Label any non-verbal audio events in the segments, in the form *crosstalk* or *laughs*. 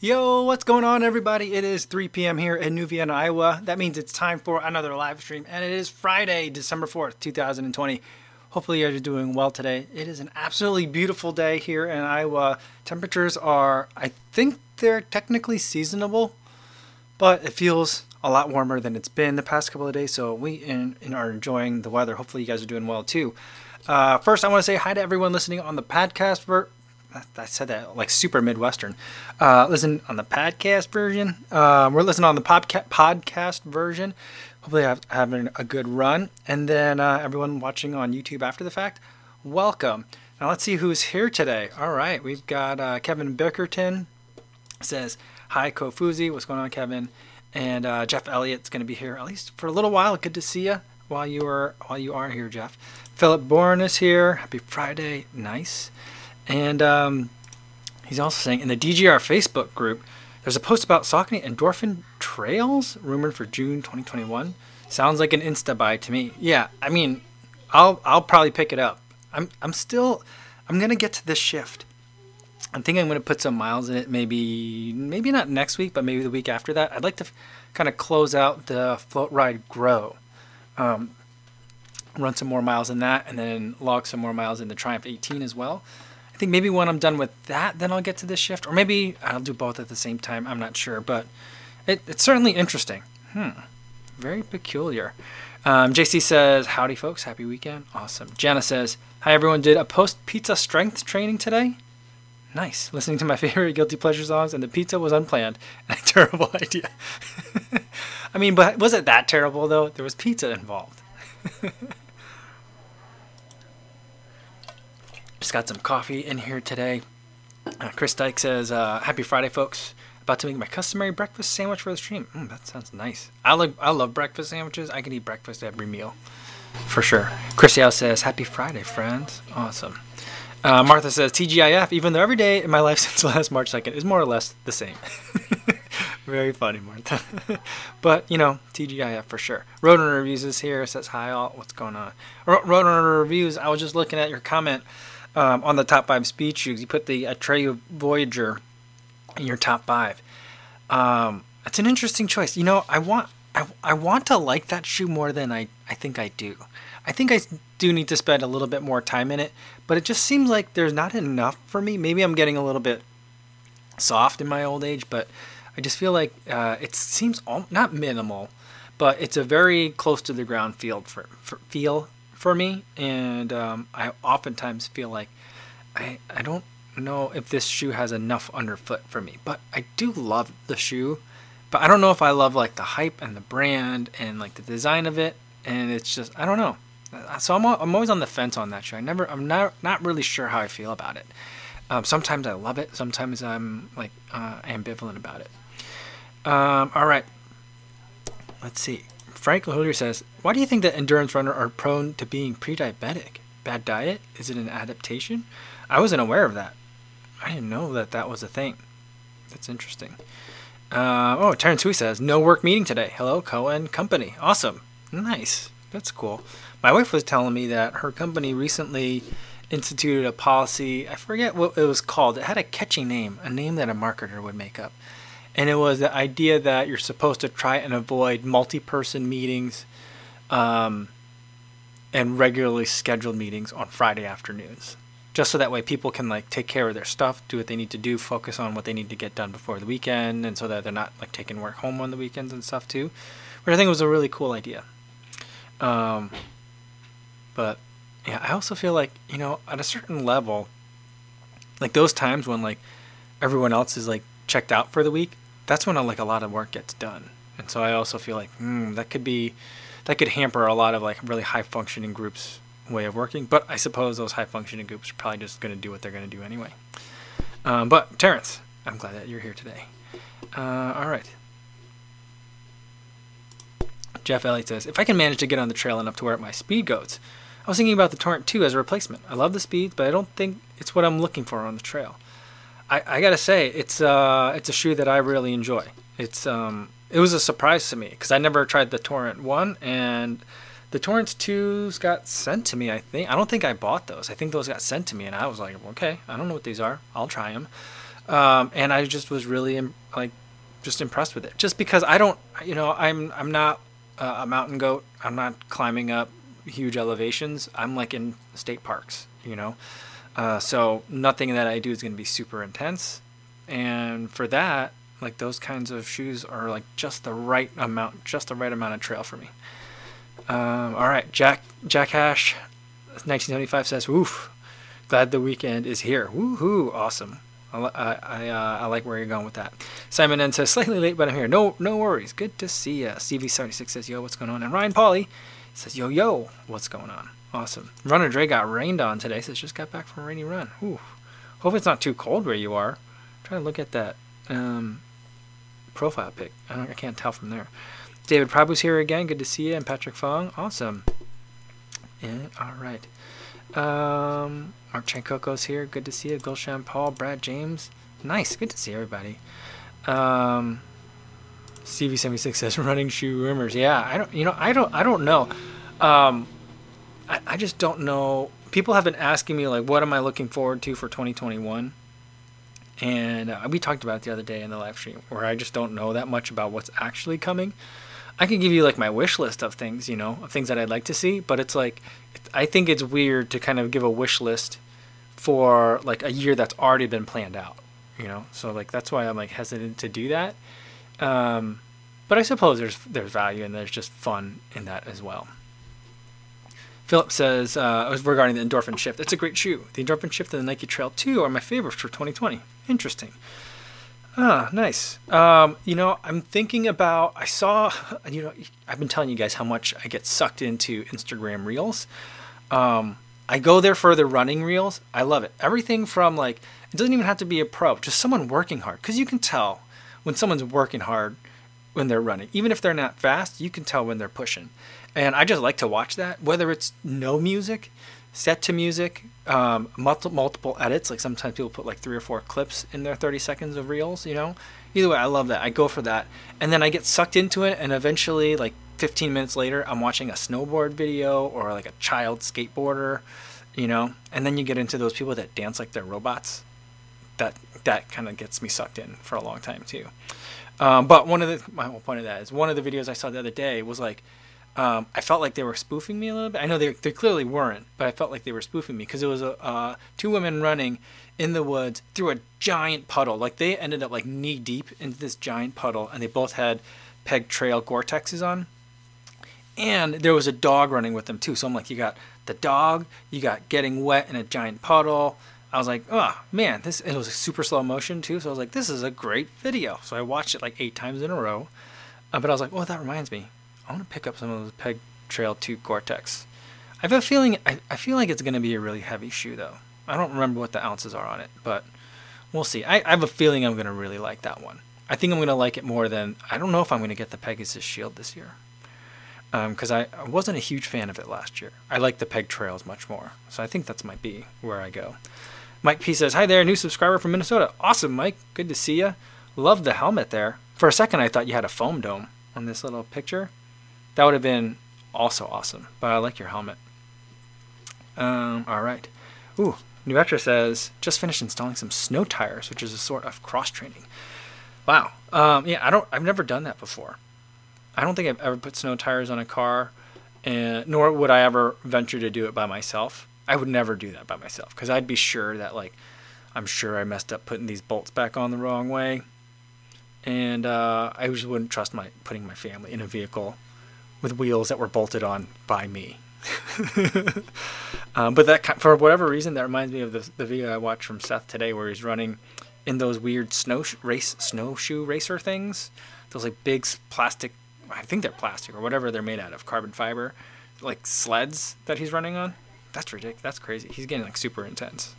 Yo, what's going on, everybody? It is 3 p.m. here in New Vienna, Iowa. That means it's time for another live stream, and it is Friday, December 4th, 2020. Hopefully, you guys are doing well today. It is an absolutely beautiful day here in Iowa. Temperatures are, I think they're technically seasonable, but it feels a lot warmer than it's been the past couple of days, so we in, in are enjoying the weather. Hopefully, you guys are doing well too. Uh, first, I want to say hi to everyone listening on the podcast ver- I said that like super Midwestern. Uh, listen on the podcast version. Uh, we're listening on the podca- podcast version. Hopefully, have, having a good run. And then uh, everyone watching on YouTube after the fact, welcome. Now let's see who's here today. All right, we've got uh, Kevin Bickerton says hi Kofuzi. What's going on, Kevin? And uh, Jeff Elliott's going to be here at least for a little while. Good to see you while you are while you are here, Jeff. Philip Bourne is here. Happy Friday. Nice. And um, he's also saying in the DGR Facebook group, there's a post about Saucony Endorphin Trails rumored for June 2021. Sounds like an insta buy to me. Yeah, I mean, I'll I'll probably pick it up. I'm I'm still I'm gonna get to this shift. I'm thinking I'm gonna put some miles in it. Maybe maybe not next week, but maybe the week after that. I'd like to f- kind of close out the Float Ride Grow. Um, run some more miles in that, and then log some more miles in the Triumph 18 as well. I think maybe when I'm done with that, then I'll get to this shift, or maybe I'll do both at the same time. I'm not sure, but it, it's certainly interesting. Hmm, very peculiar. Um, JC says, "Howdy, folks. Happy weekend. Awesome." Jana says, "Hi, everyone. Did a post pizza strength training today? Nice. Listening to my *laughs* favorite guilty pleasure songs, and the pizza was unplanned. *laughs* a terrible idea. *laughs* I mean, but was it that terrible though? There was pizza involved." Just got some coffee in here today. Uh, Chris Dyke says, uh, "Happy Friday, folks! About to make my customary breakfast sandwich for the stream. Mm, that sounds nice. I like I love breakfast sandwiches. I can eat breakfast every meal, for sure." Chris Yao says, "Happy Friday, friends! Awesome." Uh, Martha says, "TGIF. Even though every day in my life *laughs* since last March second is more or less the same." *laughs* Very funny, Martha. *laughs* but, you know, TGIF for sure. Roadrunner Reviews is here. Says, hi, all. What's going on? Roadrunner Reviews, I was just looking at your comment um, on the top five speed shoes. You put the Atreyu Voyager in your top five. Um, it's an interesting choice. You know, I want I, I want to like that shoe more than I, I think I do. I think I do need to spend a little bit more time in it, but it just seems like there's not enough for me. Maybe I'm getting a little bit soft in my old age, but I just feel like uh, it seems all, not minimal, but it's a very close to the ground field for, for feel for me, and um, I oftentimes feel like I I don't know if this shoe has enough underfoot for me, but I do love the shoe, but I don't know if I love like the hype and the brand and like the design of it, and it's just I don't know. So I'm I'm always on the fence on that shoe. I never I'm not not really sure how I feel about it. Um, sometimes I love it. Sometimes I'm like uh, ambivalent about it. Um, all right. Let's see. Frank Holder says, "Why do you think that endurance runners are prone to being pre-diabetic? Bad diet? Is it an adaptation? I wasn't aware of that. I didn't know that that was a thing. That's interesting." Uh, oh, Terrence Hui says, "No work meeting today. Hello, Cohen Company. Awesome. Nice. That's cool." My wife was telling me that her company recently instituted a policy. I forget what it was called. It had a catchy name, a name that a marketer would make up and it was the idea that you're supposed to try and avoid multi-person meetings um, and regularly scheduled meetings on Friday afternoons, just so that way people can like take care of their stuff, do what they need to do, focus on what they need to get done before the weekend, and so that they're not like taking work home on the weekends and stuff too. Which I think it was a really cool idea. Um, but yeah, I also feel like you know at a certain level, like those times when like everyone else is like checked out for the week, that's when like a lot of work gets done. And so I also feel like hmm, that could be that could hamper a lot of like really high functioning groups way of working. But I suppose those high functioning groups are probably just going to do what they're going to do anyway. Um, but Terrence, I'm glad that you're here today. Uh, all right. Jeff Elliott says, if I can manage to get on the trail enough to wear my speed goats, I was thinking about the Torrent 2 as a replacement. I love the speeds, but I don't think it's what I'm looking for on the trail. I, I gotta say it's uh it's a shoe that I really enjoy. It's um it was a surprise to me because I never tried the Torrent one and the Torrents twos got sent to me. I think I don't think I bought those. I think those got sent to me and I was like, okay, I don't know what these are. I'll try them. um, and I just was really like just impressed with it. Just because I don't, you know, I'm I'm not a mountain goat. I'm not climbing up huge elevations. I'm like in state parks, you know. Uh, so nothing that I do is going to be super intense. And for that, like those kinds of shoes are like just the right amount, just the right amount of trail for me. Um, all right, Jack Jack Hash, 1975 says, "Oof, glad the weekend is here. Woohoo, awesome." I, I, uh, I like where you're going with that. Simon N says, slightly late, but I'm here. No no worries. Good to see you. CV76 says, yo, what's going on? And Ryan Pauly says, yo, yo, what's going on? Awesome. Runner Dre got rained on today. Says, just got back from a rainy run. Ooh. Hope it's not too cold where you are. Try to look at that um, profile pic. I, I, can't tell from there. David Prabhu's here again. Good to see you. And Patrick Fong. Awesome. All right. Um, Mark Chankoko's here. Good to see you. Gulshan Paul, Brad James. Nice. Good to see everybody. Um, CV76 says *laughs* running shoe rumors. Yeah, I don't. You know, I don't. I don't know. Um, I, I just don't know. People have been asking me like, what am I looking forward to for 2021? And uh, we talked about it the other day in the live stream, where I just don't know that much about what's actually coming. I can give you like my wish list of things, you know, of things that I'd like to see, but it's like I think it's weird to kind of give a wish list for like a year that's already been planned out, you know. So like that's why I'm like hesitant to do that. Um, but I suppose there's there's value and there's just fun in that as well. Philip says uh, regarding the endorphin shift, it's a great shoe. The endorphin shift and the Nike Trail 2 are my favorites for 2020. Interesting. Ah, nice. Um, you know, I'm thinking about. I saw. *laughs* You know, I've been telling you guys how much I get sucked into Instagram Reels. Um, I go there for the running reels. I love it. Everything from like it doesn't even have to be a pro, just someone working hard, because you can tell when someone's working hard when they're running. Even if they're not fast, you can tell when they're pushing. And I just like to watch that, whether it's no music set to music, um, multiple, multiple edits. Like sometimes people put like three or four clips in their 30 seconds of reels, you know? Either way, I love that. I go for that. And then I get sucked into it, and eventually, like 15 minutes later, I'm watching a snowboard video or like a child skateboarder, you know? And then you get into those people that dance like they're robots. That, that kind of gets me sucked in for a long time too. Um, but one of the my whole point of that is one of the videos I saw the other day was like um, I felt like they were spoofing me a little bit. I know they, they clearly weren't, but I felt like they were spoofing me because it was a, uh, two women running in the woods through a giant puddle. Like they ended up like knee deep into this giant puddle, and they both had Peg Trail Gore-Texes on, and there was a dog running with them too. So I'm like, you got the dog, you got getting wet in a giant puddle. I was like, oh man, this it was a super slow motion too. So I was like, this is a great video. So I watched it like eight times in a row. Uh, but I was like, oh, that reminds me. I want to pick up some of those Peg Trail 2 Gore-Tex. I have a feeling, I, I feel like it's going to be a really heavy shoe though. I don't remember what the ounces are on it, but we'll see. I, I have a feeling I'm going to really like that one. I think I'm going to like it more than, I don't know if I'm going to get the Pegasus Shield this year. Because um, I, I wasn't a huge fan of it last year. I like the Peg Trails much more. So I think that's might be where I go. Mike P says, Hi there, new subscriber from Minnesota. Awesome, Mike. Good to see you. Love the helmet there. For a second, I thought you had a foam dome on this little picture. That would have been also awesome. But I like your helmet. Um, all right. Ooh, Nuetra says just finished installing some snow tires, which is a sort of cross training. Wow. Um, yeah, I don't. I've never done that before. I don't think I've ever put snow tires on a car, and nor would I ever venture to do it by myself. I would never do that by myself because I'd be sure that like I'm sure I messed up putting these bolts back on the wrong way, and uh, I just wouldn't trust my putting my family in a vehicle with wheels that were bolted on by me. *laughs* um, but that for whatever reason that reminds me of the, the video I watched from Seth today where he's running in those weird snow race snowshoe racer things, those like big plastic I think they're plastic or whatever they're made out of carbon fiber, like sleds that he's running on. That's ridiculous. That's crazy. He's getting like super intense.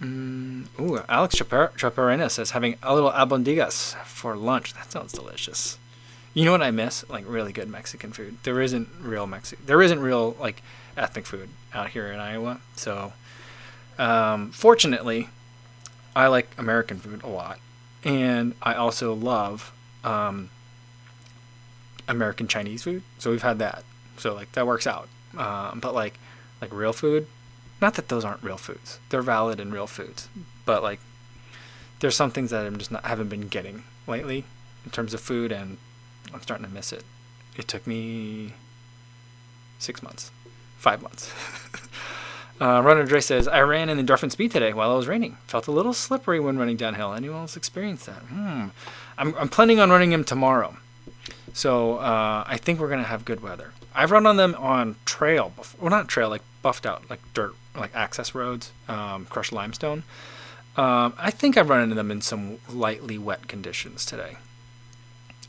Mm, ooh, Alex Chaparena says having a little albondigas for lunch. That sounds delicious. You know what I miss? Like really good Mexican food. There isn't real Mexican. There isn't real like ethnic food out here in Iowa. So, um, fortunately, I like American food a lot, and I also love um, American Chinese food. So we've had that. So like that works out. Um, but like like real food, not that those aren't real foods. They're valid and real foods. But like there's some things that I'm just not haven't been getting lately in terms of food, and I'm starting to miss it. It took me six months, five months. *laughs* uh, Runner Dre says, I ran an endorphin speed today while it was raining. Felt a little slippery when running downhill. Anyone else experienced that? Hmm. I'm, I'm planning on running him tomorrow. So uh, I think we're going to have good weather. I've run on them on trail, before, well, not trail, like buffed out, like dirt, like access roads, um, crushed limestone. Um, I think I've run into them in some lightly wet conditions today.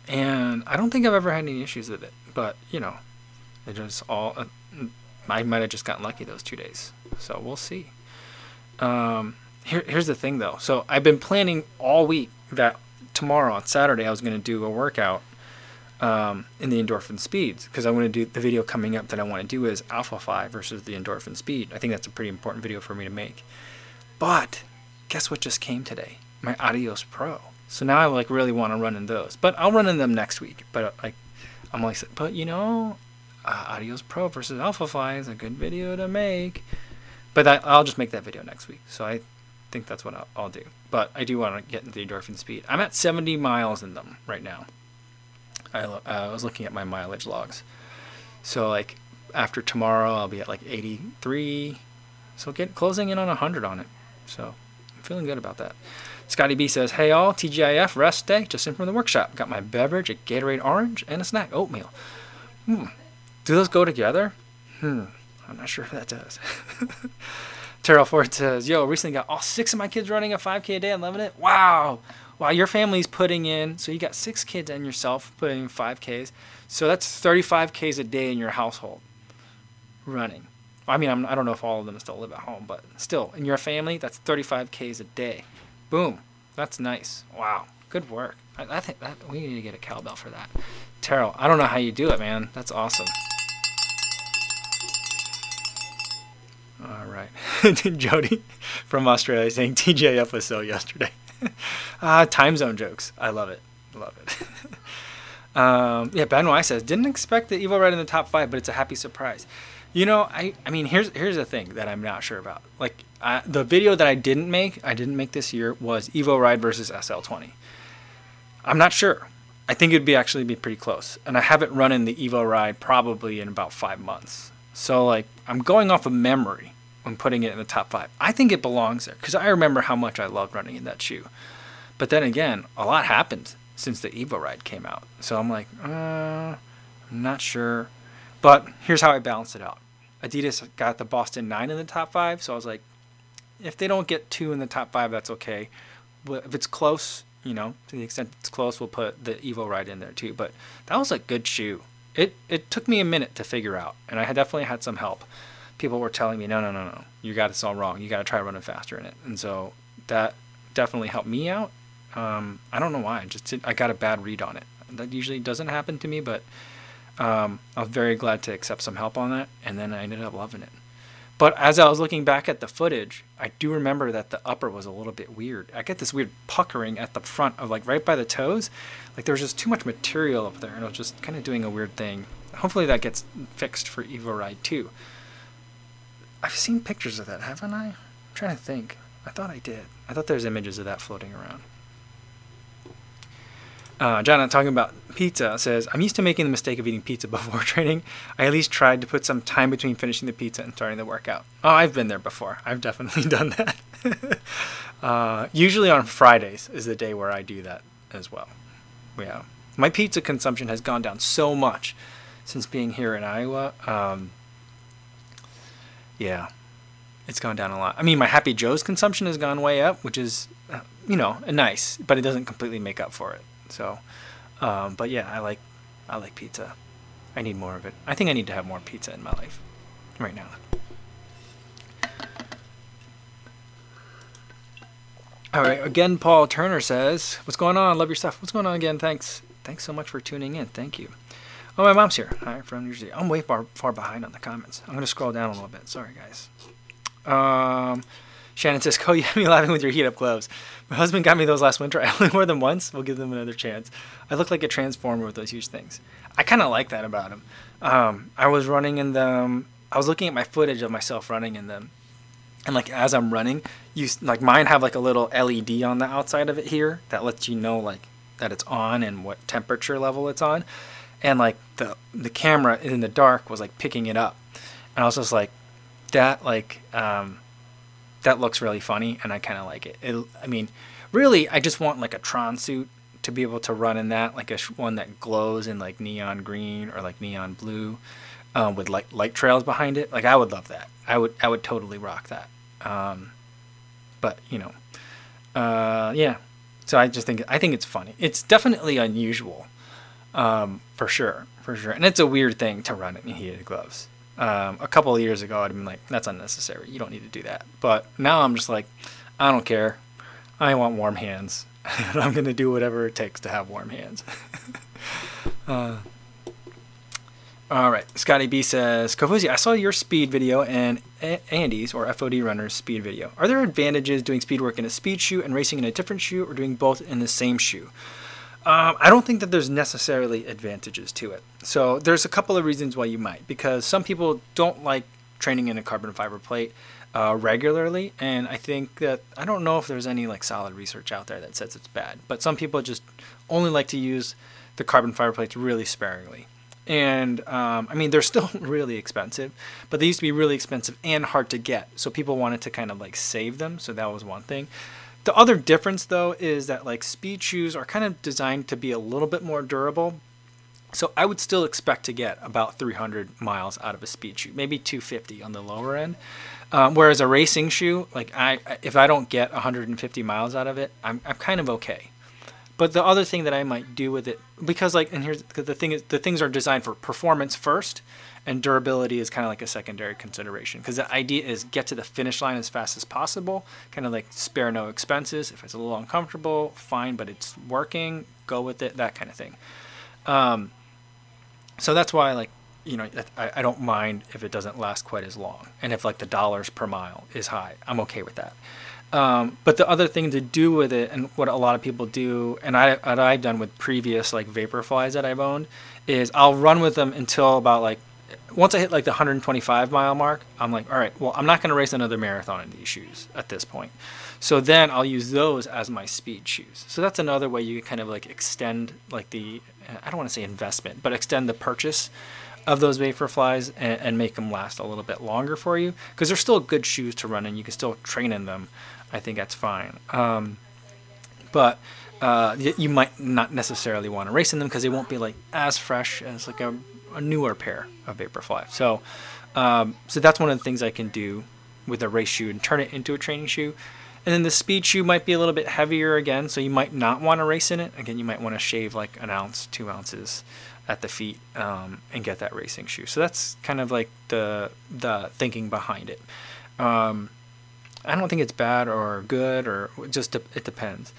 And I don't think I've ever had any issues with it. But, you know, it just all. Uh, I might have just gotten lucky those two days. So we'll see. Um, here, here's the thing, though. So I've been planning all week that tomorrow on Saturday I was going to do a workout um, in the endorphin speeds because I want to do the video coming up that I want to do is Alpha 5 versus the endorphin speed. I think that's a pretty important video for me to make. But guess what just came today? My Adios Pro. So now I like really want to run in those, but I'll run in them next week. But like, I'm like, but you know, uh, Adios Pro versus Alpha 5 is a good video to make. But that, I'll just make that video next week. So I think that's what I'll, I'll do. But I do want to get into the endorphin speed. I'm at 70 miles in them right now. I, uh, I was looking at my mileage logs. So like after tomorrow, I'll be at like 83. So get closing in on 100 on it. So I'm feeling good about that. Scotty B says, Hey all, TGIF rest day, just in from the workshop. Got my beverage, a Gatorade orange, and a snack, oatmeal. Hmm. Do those go together? Hmm. I'm not sure if that does. *laughs* Terrell Ford says, Yo, recently got all six of my kids running a 5K a day and loving it. Wow. Wow, your family's putting in, so you got six kids and yourself putting in 5Ks. So that's 35Ks a day in your household running. I mean, I'm, I do not know if all of them still live at home, but still, in your family, that's 35Ks a day. Boom. That's nice. Wow. Good work. I, I think that we need to get a cowbell for that. Terrell, I don't know how you do it, man. That's awesome. All right. *laughs* Jody from Australia saying TGIF was so yesterday. uh, *laughs* time zone jokes. I love it. Love it. *laughs* um, yeah, Benoit says, didn't expect the Evo Ride in the top five, but it's a happy surprise. You know, I, I mean, here's here's the thing that I'm not sure about. Like, I, the video that I didn't make, I didn't make this year, was Evo Ride versus SL20. I'm not sure. I think it'd be actually be pretty close. And I haven't run in the Evo Ride probably in about five months. So, like, I'm going off of memory when putting it in the top five. I think it belongs there because I remember how much I loved running in that shoe. But then again, a lot happened since the Evo ride came out. So I'm like, uh, I'm not sure. But here's how I balance it out. Adidas got the Boston 9 in the top five. So I was like, if they don't get two in the top five, that's okay. But if it's close, you know, to the extent it's close, we'll put the Evo ride in there too. But that was a good shoe. It, it took me a minute to figure out, and I had definitely had some help people were telling me, no, no, no, no, you got this all wrong. You got to try running faster in it. And so that definitely helped me out. Um, I don't know why. I just I got a bad read on it. That usually doesn't happen to me, but um, I was very glad to accept some help on that, and then I ended up loving it. But as I was looking back at the footage, I do remember that the upper was a little bit weird. I get this weird puckering at the front of like right by the toes. Like there was just too much material up there, and it was just kind of doing a weird thing. Hopefully that gets fixed for Evo Ride 2. I've seen pictures of that, haven't I? I'm trying to think. I thought I did. I thought there's images of that floating around. Uh, John, talking about pizza, says, I'm used to making the mistake of eating pizza *laughs* before training. I at least tried to put some time between finishing the pizza and starting the workout. Oh, I've been there before. I've definitely *laughs* done that. *laughs* uh, usually on Fridays is the day where I do that as well. Yeah. My pizza consumption has gone down so much since being here in Iowa. Um, yeah, it's gone down a lot. I mean, my Happy Joe's consumption has gone way up, which is, uh, you know, nice, but it doesn't completely make up for it. So, um, but yeah, I like, I like pizza. I need more of it. I think I need to have more pizza in my life right now. All right, again, Paul Turner says, "What's going on? Love your stuff. What's going on again? Thanks, thanks so much for tuning in. Thank you." Oh, my mom's here. Hi, from New Jersey. I'm way far, far behind on the comments. I'm going to scroll down a little bit. Sorry, guys. Um, Shannon says, "Cole, you have me laughing with your heat up gloves. My husband got me those last winter. *laughs* I only wore them once. We'll give them another chance. I look like a transformer with those huge things. I kind of like that about them. Um, I was running in them. I was looking at my footage of myself running in them, and like as I'm running, you like mine have like a little LED on the outside of it here that lets you know like that it's on and what temperature level it's on, and like the the camera in the dark was like picking it up, and I was just like, that like um, that looks really funny, and I kind of like it. it. I mean, really, I just want like a Tron suit to be able to run in that, like a one that glows in like neon green or like neon blue, um, with like light trails behind it. Like I would love that. I would I would totally rock that. Um, but you know, uh, yeah. So I just think I think it's funny. It's definitely unusual, um, for sure, for sure. And it's a weird thing to run in heated gloves. Um, a couple of years ago, I'd been like, "That's unnecessary. You don't need to do that." But now I'm just like, I don't care. I want warm hands, *laughs* and I'm gonna do whatever it takes to have warm hands. *laughs* uh, all right, Scotty B says, Kofuzi, I saw your speed video and A- Andy's or FOD runner's speed video. Are there advantages doing speed work in a speed shoe and racing in a different shoe, or doing both in the same shoe? Um, I don't think that there's necessarily advantages to it. So there's a couple of reasons why you might, because some people don't like training in a carbon fiber plate uh, regularly, and I think that I don't know if there's any like solid research out there that says it's bad, but some people just only like to use the carbon fiber plates really sparingly. And um, I mean, they're still *laughs* really expensive, but they used to be really expensive and hard to get. So people wanted to kind of like save them. So that was one thing. The other difference, though, is that like speed shoes are kind of designed to be a little bit more durable. So I would still expect to get about 300 miles out of a speed shoe, maybe 250 on the lower end. Um, whereas a racing shoe, like I, if I don't get 150 miles out of it, I'm, I'm kind of okay. But the other thing that I might do with it, because like, and here's the thing is, the things are designed for performance first, and durability is kind of like a secondary consideration. Because the idea is get to the finish line as fast as possible, kind of like spare no expenses. If it's a little uncomfortable, fine, but it's working, go with it, that kind of thing. Um, so that's why like you know I, I don't mind if it doesn't last quite as long and if like the dollars per mile is high i'm okay with that um, but the other thing to do with it and what a lot of people do and I, what i've done with previous like vaporflies that i've owned is i'll run with them until about like once i hit like the 125 mile mark i'm like all right well i'm not going to race another marathon in these shoes at this point so then i'll use those as my speed shoes so that's another way you can kind of like extend like the i don't want to say investment but extend the purchase of those Vaporflies and, and make them last a little bit longer for you because they're still good shoes to run in. You can still train in them. I think that's fine. Um, but uh, you might not necessarily want to race in them because they won't be like as fresh as like a, a newer pair of Vaporfly. So, um, so that's one of the things I can do with a race shoe and turn it into a training shoe. And then the speed shoe might be a little bit heavier again, so you might not want to race in it. Again, you might want to shave like an ounce, two ounces at the feet um, and get that racing shoe. So that's kind of like the the thinking behind it. Um, I don't think it's bad or good or just de- it depends.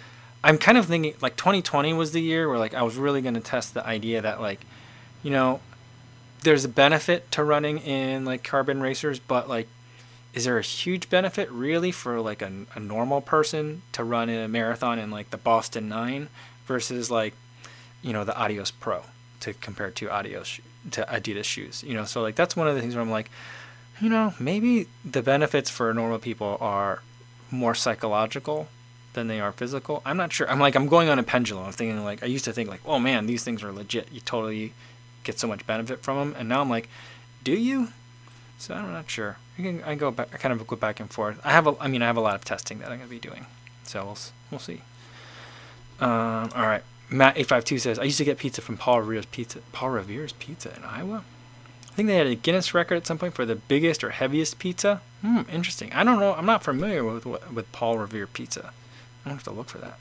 I'm kind of thinking like 2020 was the year where like I was really going to test the idea that like, you know, there's a benefit to running in like carbon racers, but like, is there a huge benefit really for like a, a normal person to run in a marathon in like the Boston Nine versus like, you know, the Adios Pro to compare to Adios to Adidas shoes. You know, so like that's one of the things where I'm like, you know, maybe the benefits for normal people are more psychological than they are physical. I'm not sure. I'm like I'm going on a pendulum. I'm thinking like I used to think like, oh man, these things are legit. You totally get so much benefit from them, and now I'm like, do you? So I'm not sure. I can I go back. I kind of go back and forth. I have a. I mean, I have a lot of testing that I'm gonna be doing. So we'll we'll see. Um, all right. Matt eight five two says I used to get pizza from Paul Revere's Pizza. Paul Revere's Pizza in Iowa. I think they had a Guinness record at some point for the biggest or heaviest pizza. Hmm, interesting. I don't know. I'm not familiar with with Paul Revere Pizza. I don't have to look for that.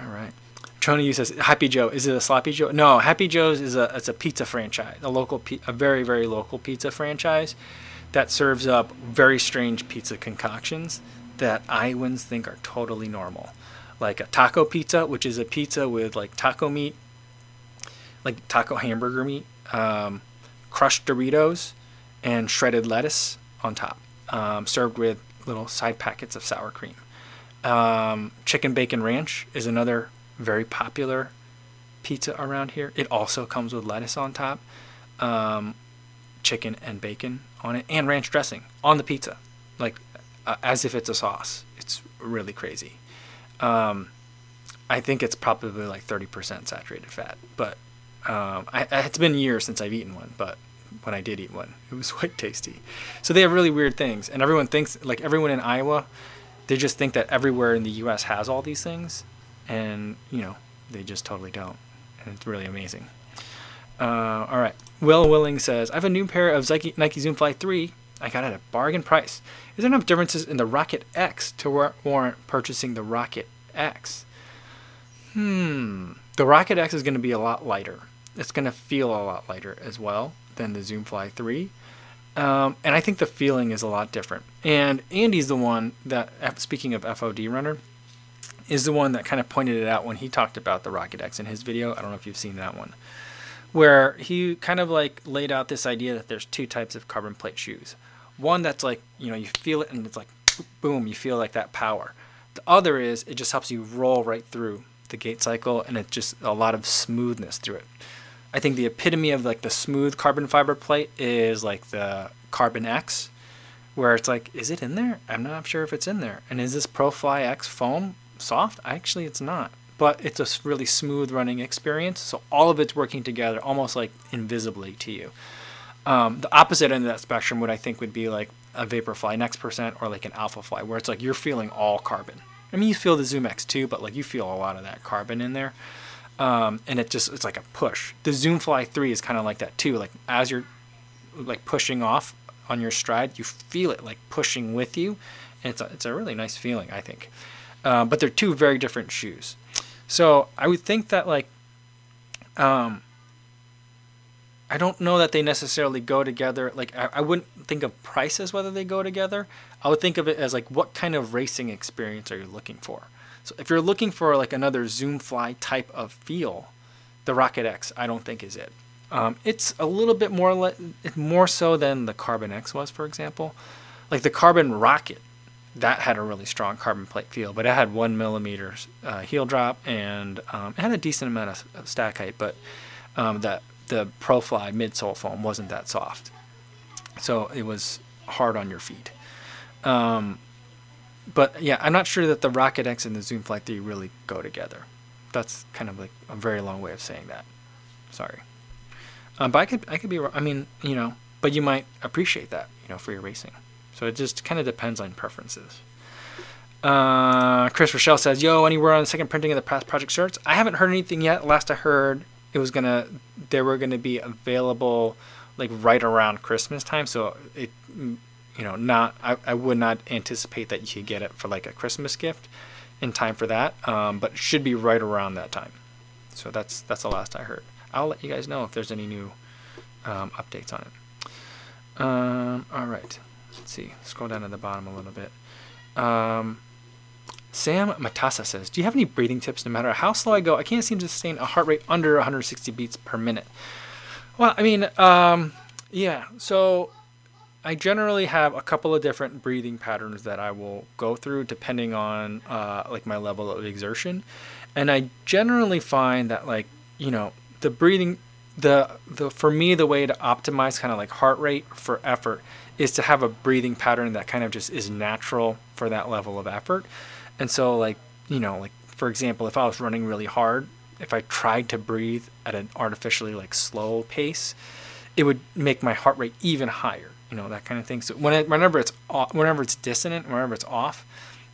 All right. Trony says Happy Joe. Is it a Sloppy Joe? No, Happy Joe's is a it's a pizza franchise, a local, a very very local pizza franchise that serves up very strange pizza concoctions that Iowans think are totally normal, like a taco pizza, which is a pizza with like taco meat, like taco hamburger meat, um, crushed Doritos, and shredded lettuce on top, um, served with little side packets of sour cream. Um, chicken bacon ranch is another very popular pizza around here. It also comes with lettuce on top, um, chicken and bacon on it, and ranch dressing on the pizza. Like uh, as if it's a sauce. It's really crazy. Um, I think it's probably like 30% saturated fat, but um, I, it's been years since I've eaten one, but when I did eat one, it was *laughs* quite tasty. So they have really weird things, and everyone thinks like everyone in Iowa, they just think that everywhere in the U.S. has all these things, and you know they just totally don't, and it's really amazing. Uh, all right, Will Willing says I have a new pair of Nike, Nike Zoom Fly 3. I got it at a bargain price. Is there enough differences in the Rocket X to warrant purchasing the Rocket X? Hmm. The Rocket X is going to be a lot lighter. It's going to feel a lot lighter as well than the Zoom Fly 3. Um, and I think the feeling is a lot different. And Andy's the one that, speaking of FOD runner, is the one that kind of pointed it out when he talked about the Rocket X in his video. I don't know if you've seen that one, where he kind of like laid out this idea that there's two types of carbon plate shoes. One that's like, you know, you feel it and it's like, boom, you feel like that power. The other is it just helps you roll right through the gait cycle and it's just a lot of smoothness through it. I think the epitome of like the smooth carbon fiber plate is like the Carbon X, where it's like, is it in there? I'm not sure if it's in there. And is this ProFly X foam soft? Actually, it's not. But it's a really smooth running experience. So all of it's working together almost like invisibly to you. Um, the opposite end of that spectrum would I think would be like a Vaporfly Next Percent or like an Alpha Fly, where it's like you're feeling all carbon. I mean, you feel the Zoom X too, but like you feel a lot of that carbon in there. Um, and it just it's like a push. The Zoom Fly 3 is kind of like that too. Like as you're like pushing off on your stride, you feel it like pushing with you, and it's a, it's a really nice feeling, I think. Um, but they're two very different shoes. So I would think that like, um, I don't know that they necessarily go together. Like I, I wouldn't think of price as whether they go together. I would think of it as like what kind of racing experience are you looking for? So if you're looking for like another Zoom Fly type of feel, the Rocket X I don't think is it. Um, it's a little bit more le- more so than the Carbon X was, for example. Like the Carbon Rocket, that had a really strong carbon plate feel, but it had one millimeter uh, heel drop and um, it had a decent amount of, of stack height, but um, that the ProFly midsole foam wasn't that soft, so it was hard on your feet. Um, but yeah, I'm not sure that the Rocket X and the Zoom Fly 3 really go together. That's kind of like a very long way of saying that. Sorry. Um, but I could I could be wrong. I mean you know, but you might appreciate that you know for your racing. So it just kind of depends on preferences. Uh, Chris Rochelle says, "Yo, anywhere on the second printing of the past project shirts? I haven't heard anything yet. Last I heard, it was gonna they were gonna be available like right around Christmas time. So it you know, not I, I would not anticipate that you could get it for like a Christmas gift in time for that, um, but should be right around that time. So that's that's the last I heard. I'll let you guys know if there's any new um, updates on it. Um, all right, let's see. Scroll down to the bottom a little bit. Um, Sam Matassa says, "Do you have any breathing tips? No matter how slow I go, I can't seem to sustain a heart rate under 160 beats per minute." Well, I mean, um, yeah. So I generally have a couple of different breathing patterns that I will go through depending on uh, like my level of exertion, and I generally find that like you know the breathing the the for me the way to optimize kind of like heart rate for effort is to have a breathing pattern that kind of just is natural for that level of effort, and so like you know like for example if I was running really hard if I tried to breathe at an artificially like slow pace, it would make my heart rate even higher you know that kind of thing. So when it, whenever it's off, whenever it's dissonant, whenever it's off,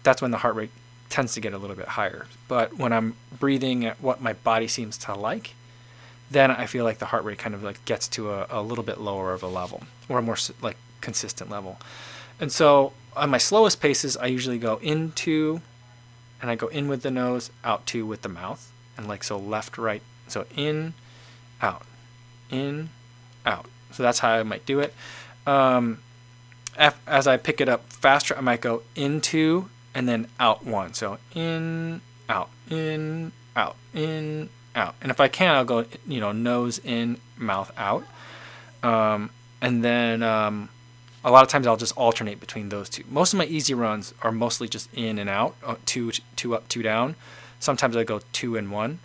that's when the heart rate tends to get a little bit higher. But when I'm breathing at what my body seems to like, then I feel like the heart rate kind of like gets to a, a little bit lower of a level or a more like consistent level. And so on my slowest paces, I usually go into, and I go in with the nose, out two with the mouth, and like so left right. So in, out, in, out. So that's how I might do it um, as I pick it up faster, I might go into and then out one. So in, out, in, out, in, out. And if I can, I'll go, you know, nose in, mouth out. Um, and then um, a lot of times I'll just alternate between those two. Most of my easy runs are mostly just in and out, uh, two, two up, two down. Sometimes I go two and one.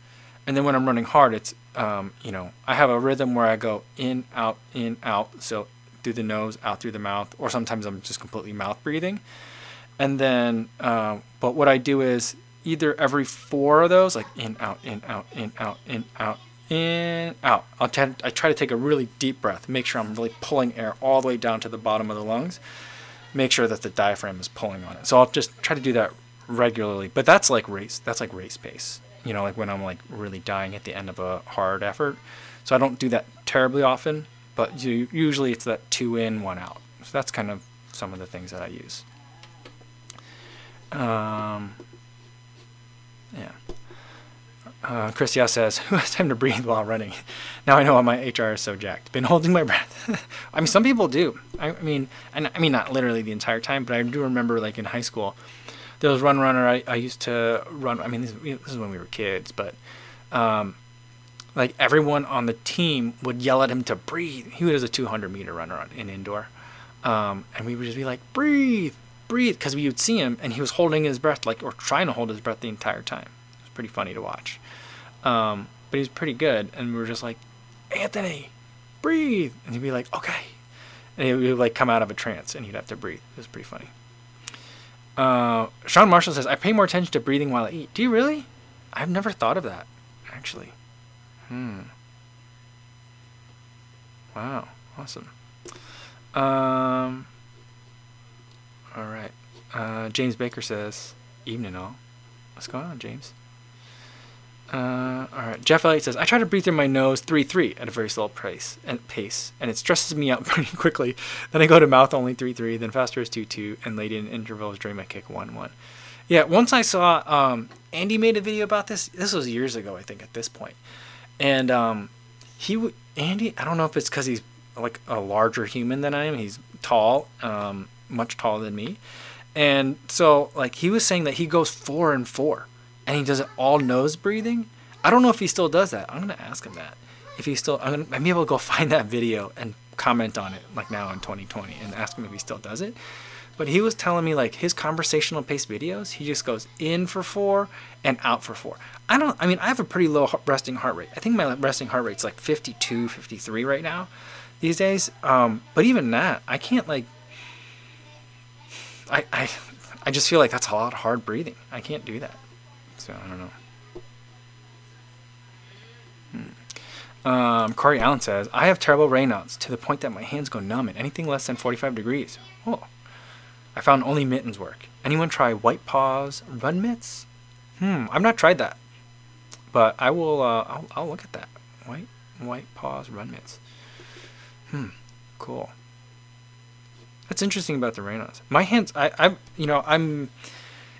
And then when I'm running hard, it's, um, you know, I have a rhythm where I go in, out, in, out. So through the nose, out through the mouth, or sometimes I'm just completely mouth breathing. and then uh, but what I do is either every four of those, like in out in out in out in out in out. I'll try, I try to take a really deep breath, make sure I'm really pulling air all the way down to the bottom of the lungs. Make sure that the diaphragm is pulling on it. So I'll just try to do that regularly. But that's like race. That's like race pace. You know, like when I'm like really dying at the end of a hard effort. So I don't do that terribly often, but usually it's that two in, one out. So that's kind of some of the things that I use. Um, yeah. Uh, Chris Yao says, *laughs* "Who has time to breathe while running?" *laughs* Now I know why my HR is so jacked. Been holding my *laughs* breath. I mean, some people do. I, I, mean, and I mean not literally the entire time, but I do remember like in high school, there was one runner I, I used to run. I mean, this, this is when we were kids, but um, like everyone on the team would yell at him to breathe. He was a 200 meter runner in indoor, um, and we would just be like, "Breathe, breathe," because we would see him and he was holding his breath, like or trying to hold his breath the entire time. It was pretty funny to watch. Um, but was pretty good, and we were just like, Anthony, breathe, and he'd be like, okay, and he would like come out of a trance, and he'd have to breathe. It was pretty funny. Uh, Sean Marshall says, I pay more attention to breathing while I eat. Do you really? I've never thought of that, actually. Hmm. Wow, awesome. Um. All right. Uh, James Baker says, "Evening all. What's going on, James?" Uh, all right. Jeff Elliott says, I try to breathe through my nose 3 3 at a very slow pace, and pace, and it stresses me out *laughs* pretty quickly. Then I go to mouth only 3 3, then faster is 2 2, and late in intervals during my kick 1 1. Yeah, once I saw um, Andy made a video about this. This was years ago, I think, at this point. And um, he would, Andy, I don't know if it's because he's like a larger human than I am. He's tall, um, much taller than me. And so, like, he was saying that he goes 4 and 4 and he does it all nose breathing. I don't know if he still does that. I'm gonna ask him that. If he still, I'm gonna I'm able to go *laughs* find that video and comment on it like now in 2020 and ask him if he still does it. But he was telling me like his conversational pace videos, he just goes in for four and out for four. I don't, I mean, I have a pretty low resting heart rate. I think my resting heart rate's like 52, 53 right now these days. Um, but even that, I can't like, I, I, I just feel like that's a lot of hard breathing. I can't do that. So I don't know. Hmm. Um, Corey Allen says, I have terrible Raynaud's to the point that my hands go numb at anything less than 45 degrees. Oh. I found only mittens work. Anyone try white paws run mitts? Hmm, I've not tried that. But I will, uh, I'll, I'll look at that. White, white paws run mitts. Hmm, cool. That's interesting about the Raynaud's. My hands, I, I, you know, I'm,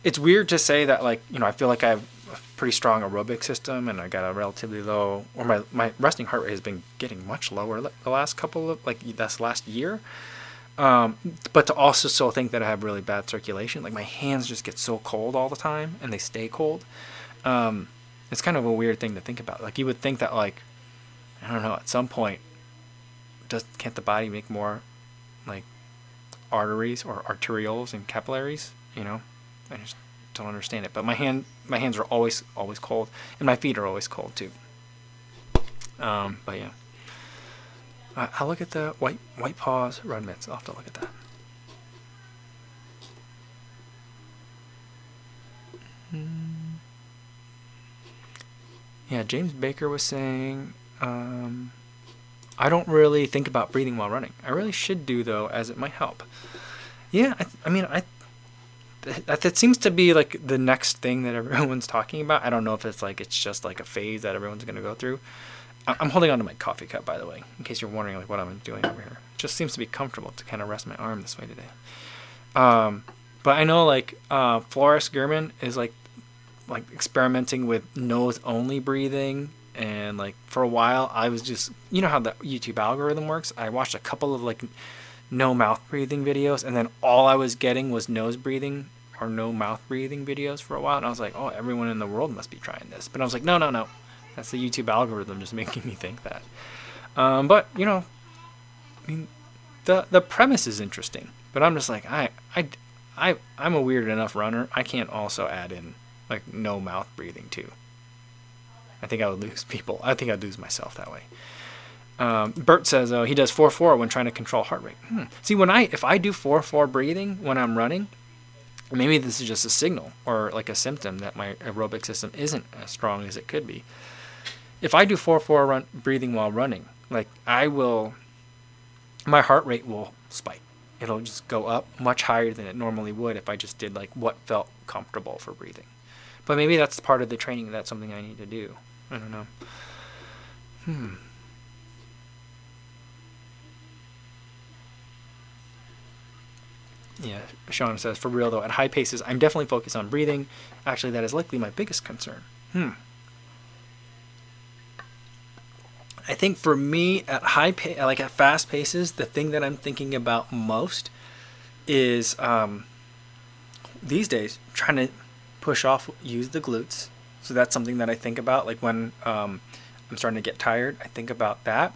it's weird to say that like you know I feel like I have a pretty strong aerobic system and I got a relatively low or my my resting heart rate has been getting much lower the last couple of like this last year. Um, but to also still think that I have really bad circulation, like my hands just get so cold all the time and they stay cold. Um, it's kind of a weird thing to think about. Like you would think that like I don't know at some point does can't the body make more like arteries or arterioles and capillaries? You know, I just don't understand it. But my hand, my hands are always always cold, and my feet are always cold too. Um, but yeah, I'll look at the white white paws run mitts. I'll have to look at that. Yeah, James Baker was saying, um, I don't really think about breathing while running. I really should do though, as it might help. Yeah, I, I mean, I that, that seems to be like the next thing that *laughs* everyone's talking about. I don't know if it's like it's just like a phase that everyone's gonna go through. I'm holding on to my coffee cup, by the way, in case you're wondering like what I'm doing over here. It just seems to be comfortable to kind of rest my arm this way today. Um, but I know like uh, Floris Gierman is like like experimenting with nose only breathing and like for a while I was just you know how the YouTube algorithm works. I watched a couple of like no mouth breathing videos, and then all I was getting was nose breathing or no mouth breathing videos for a while. And I was like, oh, everyone in the world must be trying this. But I was like, no, no, no. That's the YouTube algorithm just *laughs* making me think that. Um, but you know, I mean, the the premise is interesting. But I'm just like, I I I I'm a weird enough runner. I can't also add in like no mouth breathing too. I think I would lose *laughs* people. I think I'd lose myself that way. Um, Bert says uh, he does 4-4 when trying to control heart rate. Hmm. See, when I if I do 4-4 breathing when I'm running, maybe this is just a signal or like a symptom that my aerobic system isn't as strong as it could be. If I do 4 4 run, breathing while running, like I will, my heart rate will spike. It'll just go up much higher than it normally would if I just did like what felt comfortable for breathing. But maybe that's part of the training. That's something I need to do. I don't know. Hmm. Yeah, Sean says, for real though, at high paces, I'm definitely focused on breathing. Actually, that is likely my biggest concern. Hmm. I think for me, at high pace, like at fast paces, the thing that I'm thinking about most is um, these days trying to push off, use the glutes. So that's something that I think about. Like when um, I'm starting to get tired, I think about that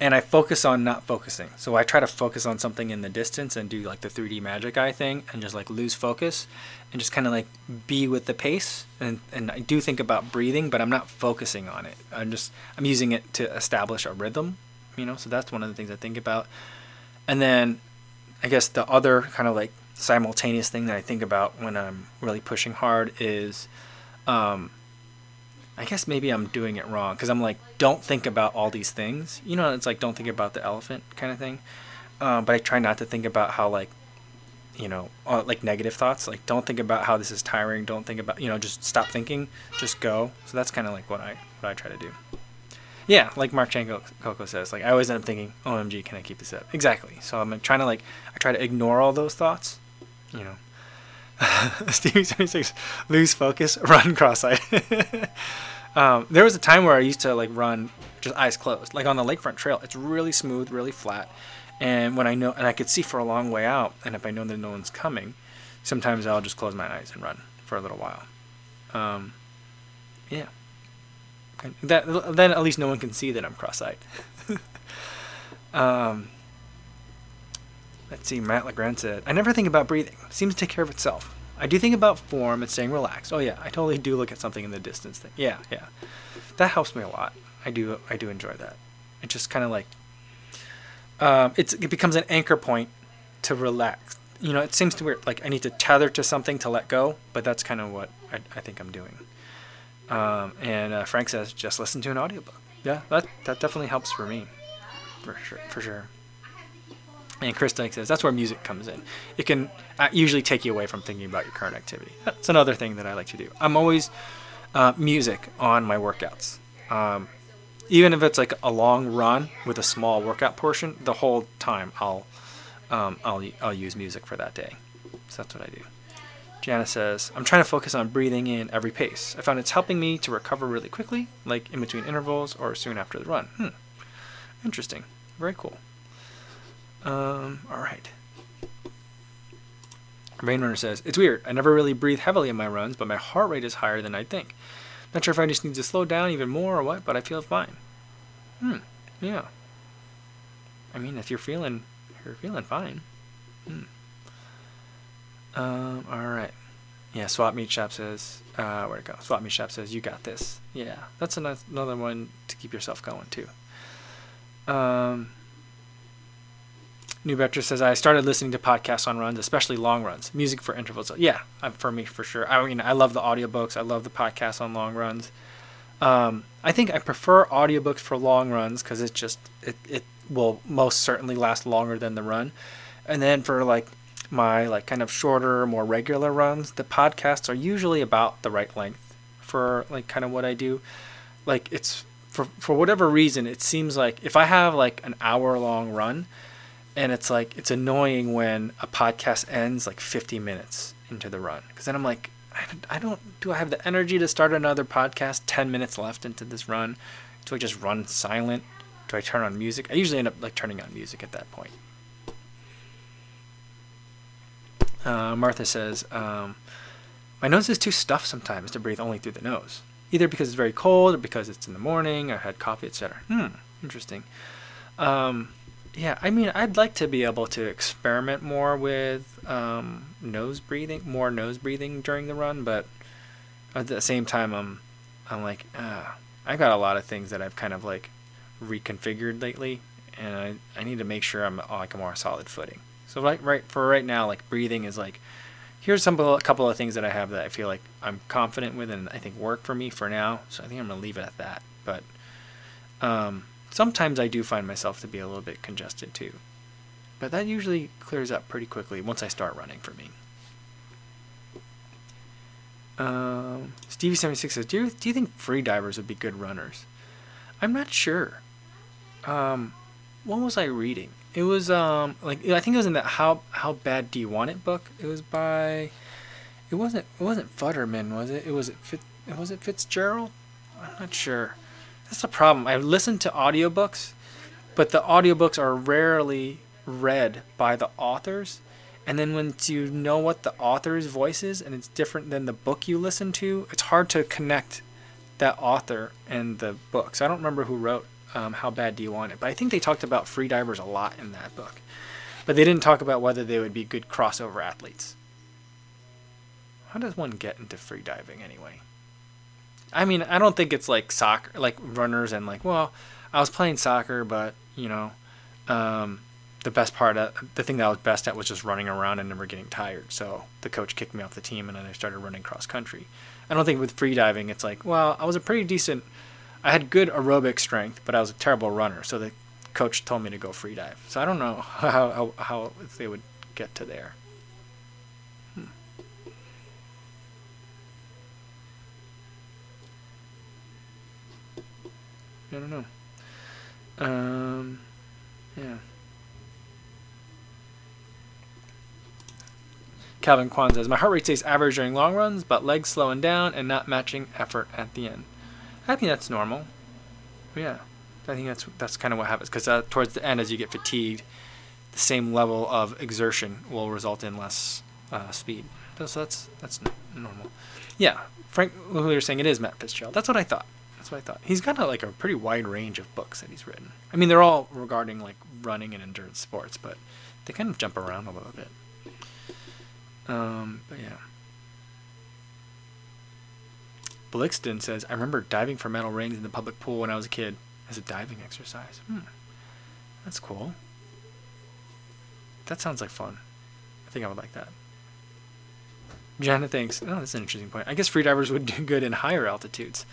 and I focus on not focusing. So I try to focus on something in the distance and do like the 3D magic eye thing and just like lose focus and just kind of like be with the pace. And, and I do think about breathing, but I'm not focusing on it. I'm just, I'm using it to establish a rhythm, you know? So that's one of the things I think about. And then I guess the other kind of like simultaneous thing that I think about when I'm really pushing hard is, um, I guess maybe I'm doing it wrong because I'm like, don't think about all these things. You know, it's like don't think about the elephant kind of thing. Um, but I try not to think about how like, you know, uh, like negative thoughts. Like don't think about how this is tiring. Don't think about you know, just stop thinking. Just go. So that's kind of like what I what I try to do. Yeah, like Mark Coco says, like I always end up thinking, OMG, can I keep this up? Exactly. So I'm trying to like I try to ignore all those thoughts. You know. *laughs* Stevie seventy six, lose focus, *laughs* run cross-eyed. *laughs* um, there was a time where I used to like run just eyes closed, like on the lakefront trail. It's really smooth, really flat, and when I know, and I could see for a long way out, and if I know that no one's coming, sometimes I'll just close my eyes and run for a little while. Um, yeah. That then at least no one can see that I'm cross-eyed. um, Let's see, Matt Legrand said, I never think about breathing. It seems to take care of itself. I do think about form and staying relaxed. Oh yeah, I totally do look at something in the distance. Thing. Yeah, yeah, that helps me a lot. I do, I do enjoy that. It just kind of like, um, it becomes an anchor point to relax. You know, it seems to weird. Like I need to tether to something to let go, but that's kind of what I, I think I'm doing. Um, and uh, Frank says, just listen to an audiobook. Yeah, that that definitely helps for me, for sure, for sure. And Chris Dyke says that's where music comes in. It can uh, usually take you away from thinking about your current activity. That's another thing that I like to do. I'm always uh, music on my workouts. Um, even if it's like a long run with a small workout portion, the whole time I'll um, I'll I'll use music for that day. So that's what I do. Jana says, I'm trying to focus on breathing in every pace. I found it's helping me to recover really quickly, like in between intervals or soon after the run. Hmm. Interesting. Very cool. Um, all right. Rainrunner says, It's weird. I never really breathe heavily in my runs, but my heart rate is higher than I'd think. Not sure if I just need to slow down even more or what, but I feel fine. Hmm. Yeah. I mean, if you're feeling, you're feeling fine. Hmm. Um. All right. Yeah. Swap Meet Shop says, uh, where'd it go? Swap Meet Shop says, you got this. Yeah. That's another one to keep yourself going too. Um. New Betcher says I started listening to podcasts on runs, especially long runs. Music for intervals. Yeah, for me for sure. I mean, I love the audiobooks. I love the podcasts on long runs. Um, I think I prefer audiobooks for long runs because it just it, it will most certainly last longer than the run. And then for like my like kind of shorter, more regular runs, the podcasts are usually about the right length for like kind of what I do. Like it's for for whatever reason, it seems like if I have like an hour long run, and it's like it's annoying when a podcast ends like 50 minutes into the run. Because then i'm like I don't do i have the energy to start another podcast 10 minutes left into this run? Do i just run silent? Do i turn on music? I usually end up like turning on music at that point. Uh, martha says um, my nose is too stuffed sometimes to breathe only through the nose. Either because it's very cold or because it's in the morning i had coffee etc hmm interesting. Um, yeah, I mean, I'd like to be able to experiment more with um, nose breathing, more nose breathing during the run, but at the same time, I'm, I'm like, uh, I got a lot of things that I've kind of like reconfigured lately, and I, I need to make sure I'm on like a more solid footing. So right, right for right now, like breathing is like, here's some a couple of things that I have that I feel like I'm confident with and I think work for me for now. So I think I'm gonna leave it at that. But um, sometimes I do find myself to be a little bit congested too. But that usually clears up pretty quickly once I start running for me. Um, Stevie76 says, do you, do you think free divers would be good runners? I'm not sure. Um, what was I reading? It was um like I think it was in that how how bad do you want it book. It was by, it wasn't it wasn't Futterman was it? It was it was it Fitzgerald? I'm not sure. That's the problem. I listened to audiobooks, but the audiobooks are rarely read by the authors. And then once you know what the author's voice is and it's different than the book you listen to, it's hard to connect that author and the book. So I don't remember who wrote um, How Bad Do You Want It, but I think they talked about free divers a lot in that book. But they didn't talk about whether they would be good crossover athletes. How does one get into free diving anyway? I mean, I don't think it's like soccer, like runners and like, well, I was playing soccer, but you know, um, the best part, of, the thing that I was best at was just running around and never getting tired. So the coach kicked me off the team, and then I started running cross country. I don't think with free diving, it's like, well, I was a pretty decent, I had good aerobic strength, but I was a terrible runner. So the coach told me to go free dive. So I don't know *laughs* how how, how they would get to there. I don't know. Um, yeah. Calvin Kwan says, My heart rate stays average during long runs, but legs slowing down and not matching effort at the end. I think that's normal. Yeah. I think that's that's kind of what happens because uh, towards the end, as you get fatigued, the same level of exertion will result in less uh, speed. So that's that's normal. Yeah, Frank, who you're saying it is Matt Fitzgerald. That's what I thought. That's what I thought. He's got a, like a pretty wide range of books that he's written. I mean, they're all regarding like running and endurance sports, but they kind of jump around a little bit. Um, but yeah. Blixton says, I remember diving for metal rings in the public pool when I was a kid as a diving exercise. Hmm. That's cool. That sounds like fun. I think I would like that. Janet thinks, oh, that's an interesting point. I guess freedivers would do good in higher altitudes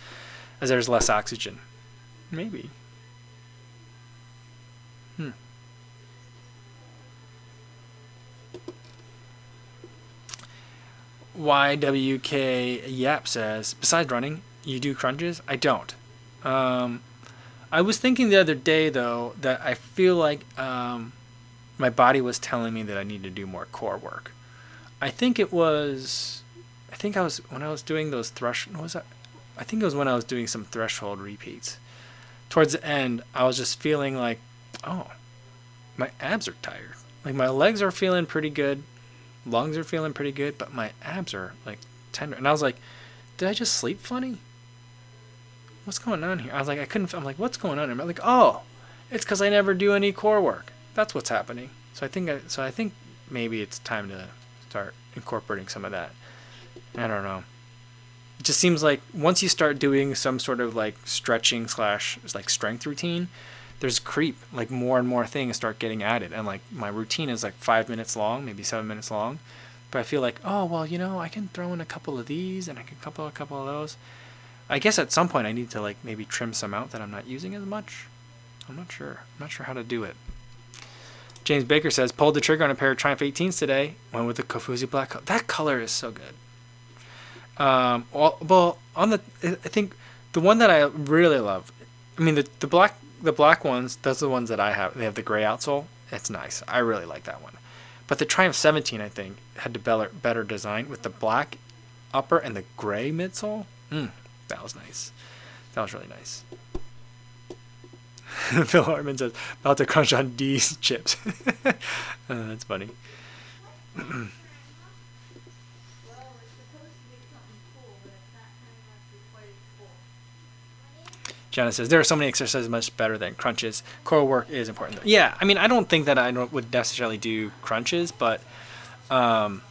as there's less oxygen. Maybe. Hmm. YWK Yap says, besides running, you do crunches? I don't. Um, I was thinking the other day, though, that I feel like um, my body was telling me that I need to do more core work. I think it was, I think I was, when I was doing those thrush, what was that? I think it was when I was doing some threshold repeats. Towards the end, I was just feeling like, oh, my abs are tired. Like my legs are feeling pretty good, lungs are feeling pretty good, but my abs are like tender. And I was like, did I just sleep funny? What's going on here? I was like, I couldn't. I'm like, what's going on? I'm like, oh, it's because I never do any core work. That's what's happening. So I think, I, so I think maybe it's time to start incorporating some of that. I don't know it just seems like once you start doing some sort of like stretching slash like strength routine there's creep like more and more things start getting added. And like my routine is like five minutes long maybe seven minutes long. But i feel like oh well you know i can throw in a couple of these and i can couple a couple of those. I guess at some point i need to like maybe trim some out that i'm not using as much. I'm not sure. I'm not sure how to do it. James baker says pulled the trigger on a pair of triumph 18s today. Went with the kofuzi black that color is so good um, well, well, on the I think the one that I really love. I mean, the the black the black ones. Those are the ones that I have. They have the gray outsole. It's nice. I really like that one. But the Triumph 17, I think, had the better better design with the black upper and the gray midsole. Mm, that was nice. That was really nice. *laughs* Phil Hartman says, about to crunch on D's chips. *laughs* uh, that's funny. *clears throat* Says there are so many exercises much better than crunches. Core work is important. Yeah, I mean, I don't think that I would necessarily do crunches, but um,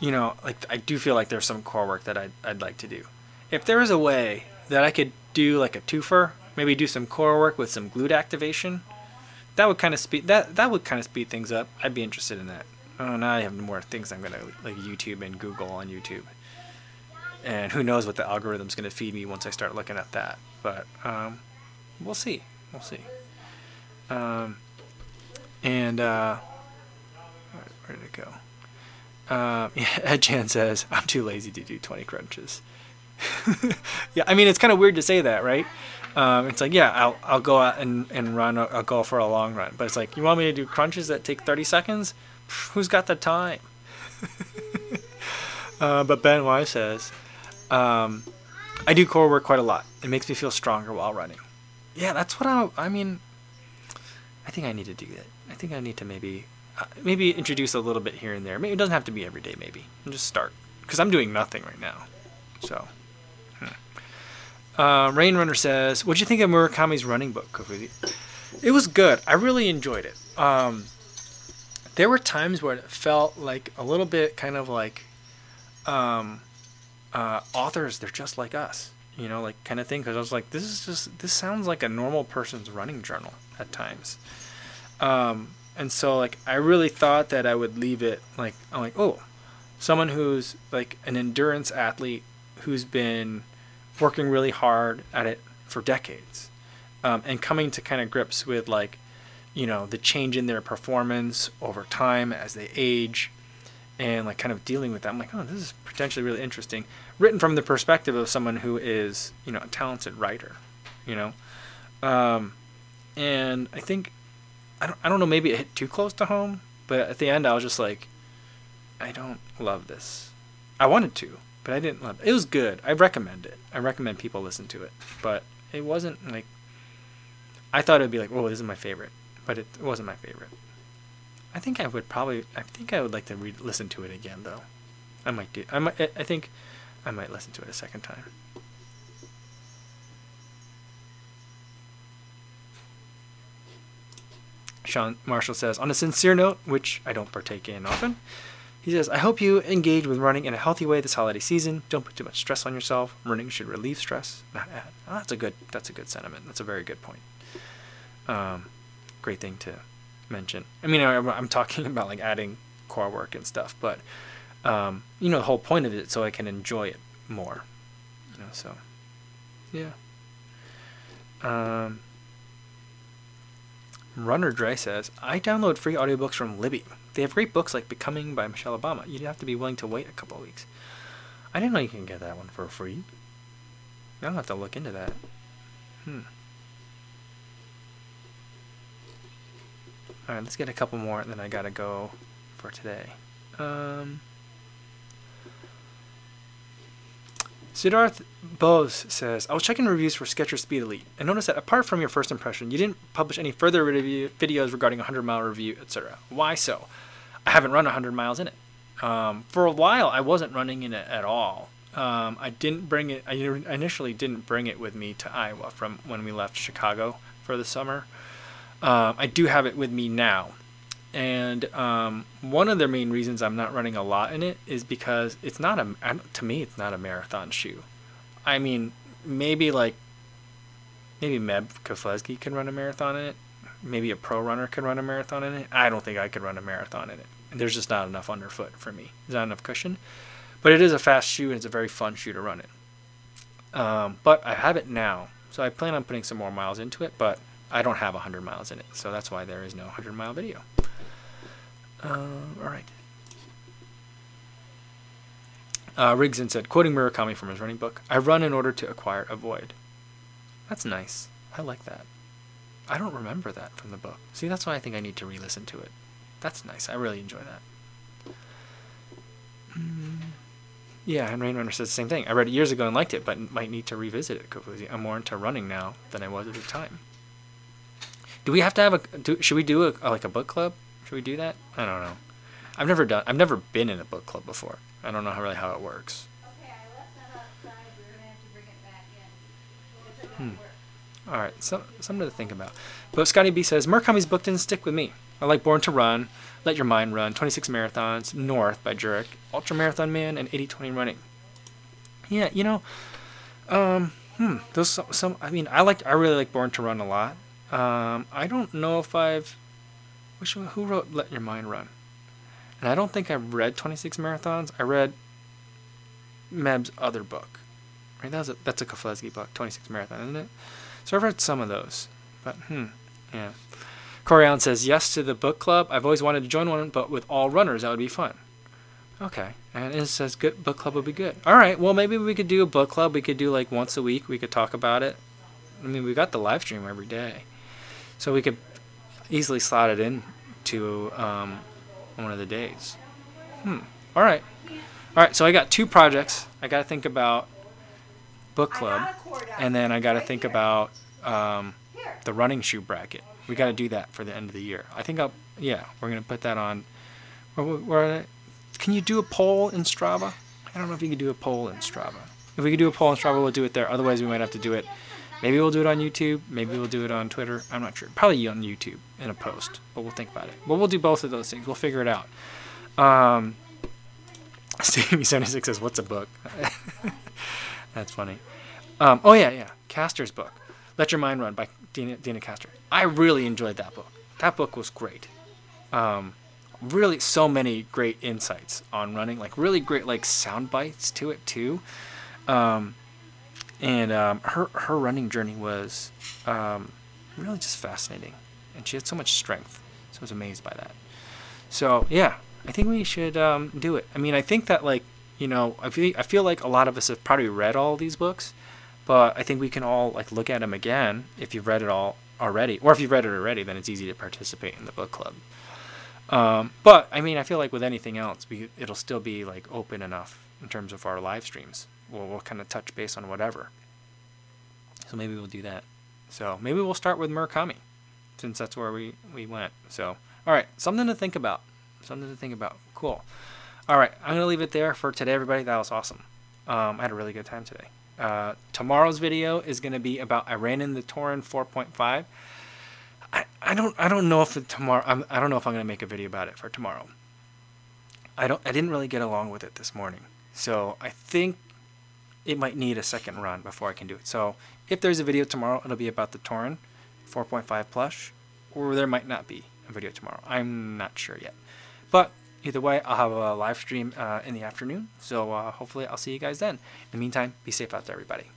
you know, like I do feel like there's some core work that I'd, I'd like to do. If there was a way that I could do like a twofer, maybe do some core work with some glute activation, that would kind of speed that that would kind of speed things up. I'd be interested in that. Oh, now I have more things I'm gonna like YouTube and Google on YouTube, and who knows what the algorithm's gonna feed me once I start looking at that. But um, we'll see. We'll see. Um, and uh, where, did it go? Um, *laughs* yeah, Chan says, I'm too lazy to do 20 crunches. *laughs* yeah, I mean, it's kind of weird to say that, right? Um, it's like, yeah, I'll, I'll go out and, and run, I'll go for a long run. But it's like, you want me to do crunches that take 30 seconds? Who's got the time? *laughs* uh, but Ben Y says, um, I do core work quite a lot. It makes me feel stronger while running. Yeah, that's what I, I mean, I think I need to do that. I think I need to maybe uh, maybe introduce a little bit here and there. Maybe it doesn't have to be every day. Maybe and just start because I'm doing nothing right now. So, hmm. uh, Rain Runner says, "What'd you think of Murakami's running book, Kofuzi?" It was good. I really enjoyed it. Um, there were times where it felt like a little bit kind of like um, uh, authors. They're just like us, you know, like kind of thing. Because I was like, this is just this sounds like a normal person's running journal at times. Um, and so like I really thought that I would leave it like I'm like oh, someone who's like an endurance athlete who's been working really hard at it for decades, um, and coming to kind of grips with like, you know, the change in their performance over time as they age, and like kind of dealing with that. I'm like oh this is potentially really interesting, written from the perspective of someone who is you know a talented writer, you know, um, and I think I don't, I don't know, maybe it hit too close to home, but at the end I was just like, I don't love this. I wanted to, but I didn't love it. It was good. I recommend it. I recommend people listen to it, but it wasn't like, I thought it'd be like, oh, this is my favorite, but it, wasn't my favorite. I think I would probably, I think I would like to re- listen to it again though. I might do, I might, I think I might listen to it a second time. Sean Marshall says, on a sincere note, which I don't partake in often, he says, I hope you engage with running in a healthy way this holiday season. Don't put too much stress on yourself. Running should relieve stress, not add. Oh, that's a good. That's a good sentiment. That's a very good point. Um, great thing to mention. I mean, I'm talking *laughs* about like adding core work and stuff, but um, you know, the whole point of it so I can enjoy it more. You know, so yeah. Um, Runner Dry says, I download free audiobooks from Libby. They have great books like Becoming by Michelle Obama. You'd have to be willing to wait a couple of weeks. I didn't know you can get that one for free. I'll have to look into that. Hmm. Alright, let's get a couple more, and then I gotta go for today. Um. Siddharth Bose says, I was checking reviews for Skechers Speed Elite and noticed that apart from your first impression, you didn't publish any further review, videos regarding a 100 mile review, etc. Why so? I haven't run 100 miles in it. Um, for a while, I wasn't running in it at all. Um, I didn't bring it, I initially didn't bring it with me to Iowa from when we left Chicago for the summer. Um, I do have it with me now. And um, one of the main reasons I'm not running a lot in it is because it's not a to me it's not a marathon shoe. I mean, maybe like maybe Meb Keflezighi can run a marathon in it. Maybe a pro runner can run a marathon in it. I don't think I could run a marathon in it. There's just not enough underfoot for me. There's not enough cushion. But it is a fast shoe and it's a very fun shoe to run in. Um, but I have it now, so I plan on putting some more miles into it. But I don't have 100 miles in it, so that's why there is no 100 mile video. Uh, all right. Uh, Rigson said, quoting Murakami from his running book, I run in order to acquire a void. That's nice. I like that. I don't remember that from the book. See, that's why I think I need to re listen to it. That's nice. I really enjoy that. Mm. Yeah, and Rain Runner says the same thing. I read it years ago and liked it, but might need to revisit it. Kofuzi. I'm more into running now than I was at the time. Do we have to have a? Do, should we do a like a book club? Should we do that? I don't know. I've never done. I've never been in a book club before. I don't know how really how it works. Hmm. All right, so something to think about. But Scotty B says Murakami's book didn't stick with me. I like Born to Run, Let Your Mind Run, 26 Marathons, North by Jurek, Ultra Marathon Man, and 80-20 Running. Yeah, you know, um, hmm, those some, some. I mean, I like. I really like Born to Run a lot. Um, I don't know if I've. Which who wrote Let Your Mind Run? And I don't think I've read 26 Marathons. I read Meb's other book. Right? That's a, that's a Keflezighi book, 26 Marathon, isn't it? So I've read some of those. But, hmm, yeah. Corey Allen says, yes to the book club. I've always wanted to join one, but with all runners, that would be fun. Okay. And it says good book club would be good. All right. Well, maybe we could do a book club. We could do like once a week. We could talk about it. I mean, we got the live stream every day. So we could easily slot it in to um, one of the days. Hmm. All right. All right. So I got two projects. I got to think about book club, and then I got to think about um, the running shoe bracket. We got to do that for the end of the year. I think I'll. Yeah, we're gonna put that on. Where, where, can you do a poll in Strava? I don't know if you can do a poll in Strava. If we could do a poll in Strava, we'll do it there. Otherwise, we might have to do it Maybe we'll do it on YouTube. Maybe we'll do it on Twitter. I'm not sure. Probably on YouTube in a post, but we'll think about it. But we'll do both of those things. We'll figure it out. Um, *laughs* Stevie76 says, What's a book? *laughs* That's funny. Um, oh, yeah, yeah. Kastor's book, Let Your Mind Run by Deena, Deena Kastor. I really enjoyed that book. That book was great. Um, really, so many great insights on running, like really great like sound bites to it, too. Um, and um, her her running journey was um, really just fascinating, and she had so much strength. So I was amazed by that. So yeah, I think we should um, do it. I mean, I think that like you know, I feel I feel like a lot of us have probably read all these books, but I think we can all like look at them again if you've read it all already, or if you've read it already, then it's easy to participate in the book club. Um, but I mean, I feel like with anything else, we, it'll still be like open enough in terms of our live streams we'll, we'll kind of touch base on whatever. So maybe we'll do that. So maybe we'll start with Murakami, since that's where we, we went. So, all right, something to think about. Something to think about. Cool. All right, I'm going to leave it there for today, everybody. That was awesome. Um, I had a really good time today. Uh, tomorrow's video is going to be about I ran in the Torin 4.5. I, I don't I don't know if tomorrow I'm, I don't know if I'm going to make a video about it for tomorrow. I don't I didn't really get along with it this morning. So I think it might need a second run before I can do it. So if there's a video tomorrow, it'll be about the Torin 4.5 plush, or there might not be a video tomorrow. I'm not sure yet. But either way, I'll have a live stream uh, in the afternoon. So uh, hopefully I'll see you guys then. In the meantime, be safe out there, everybody.